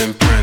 bigger than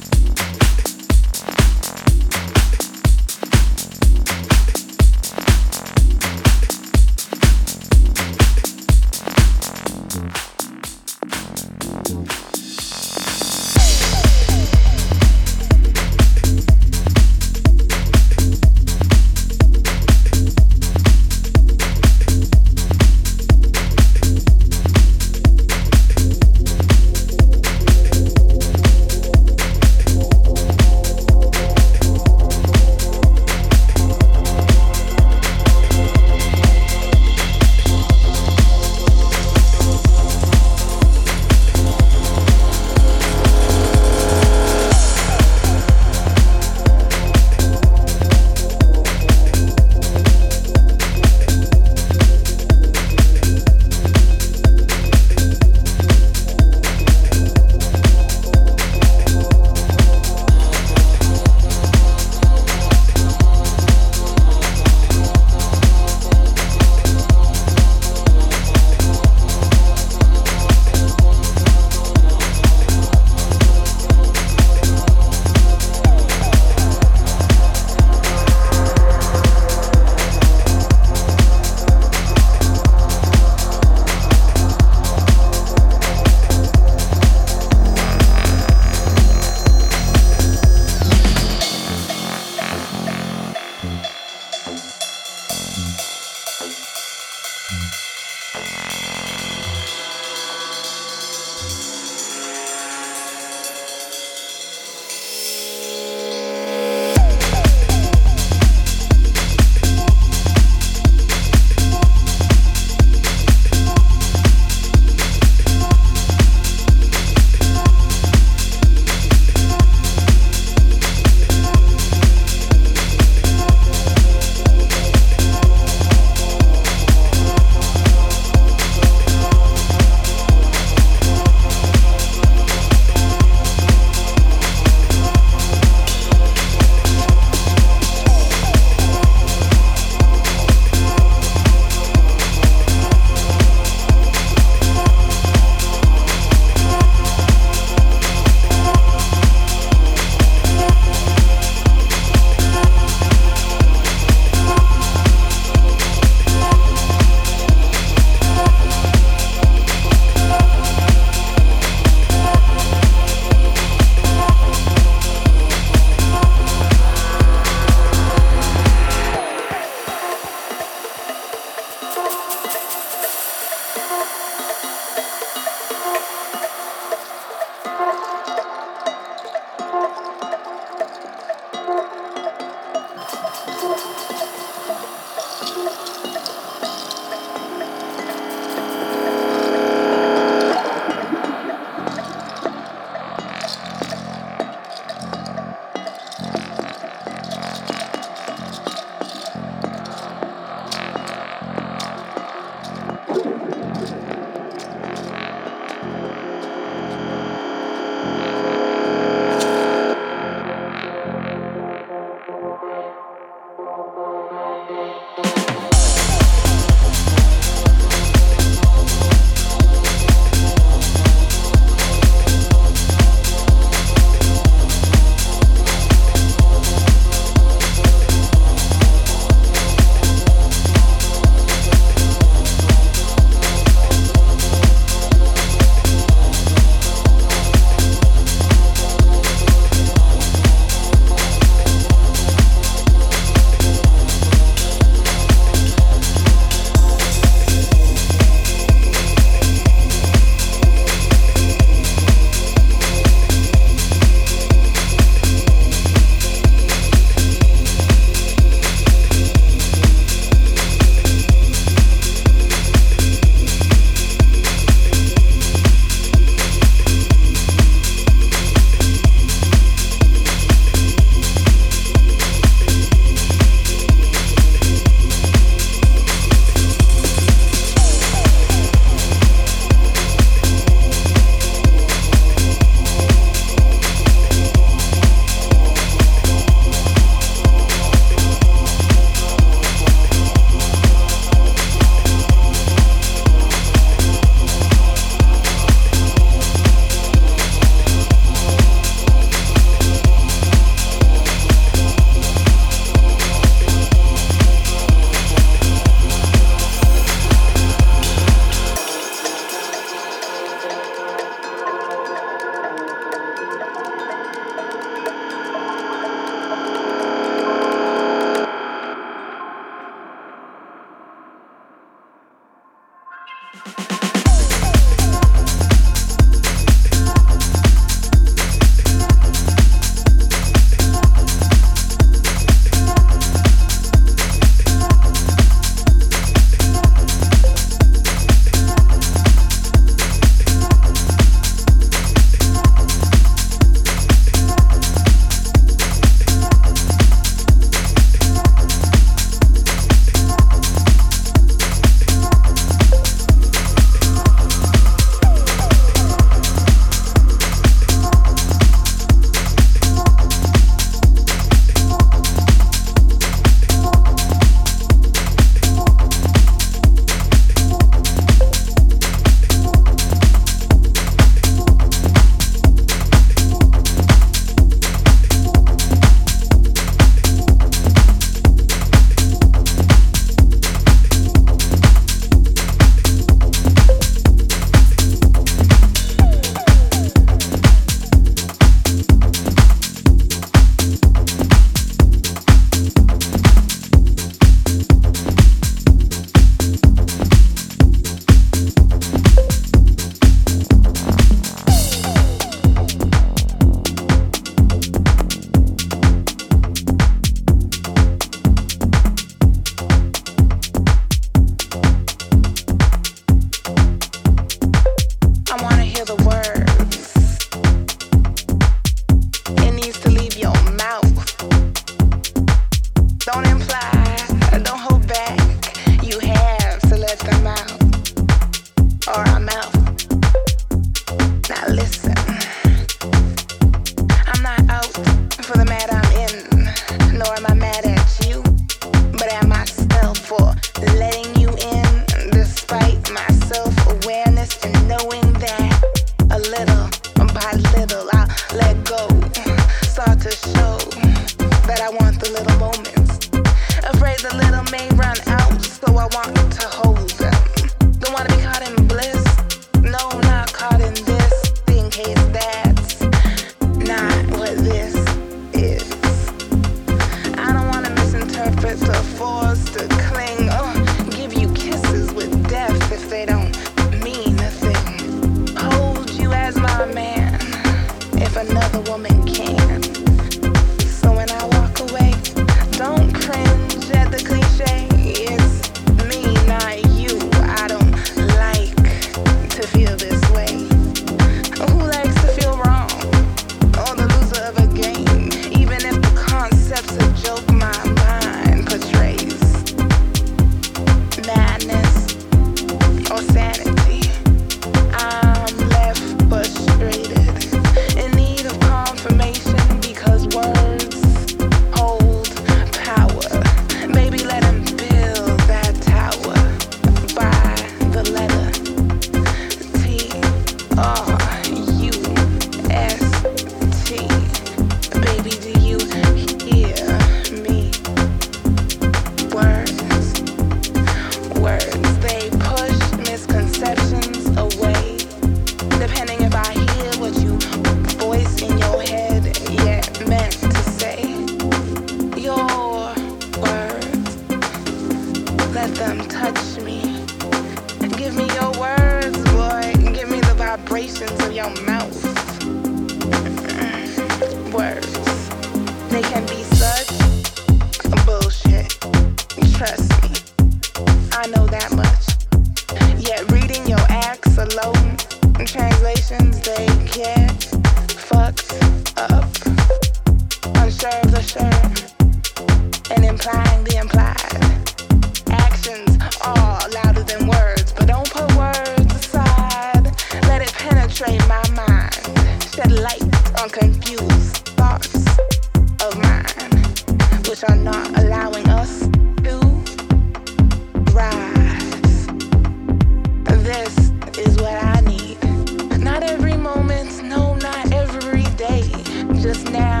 now.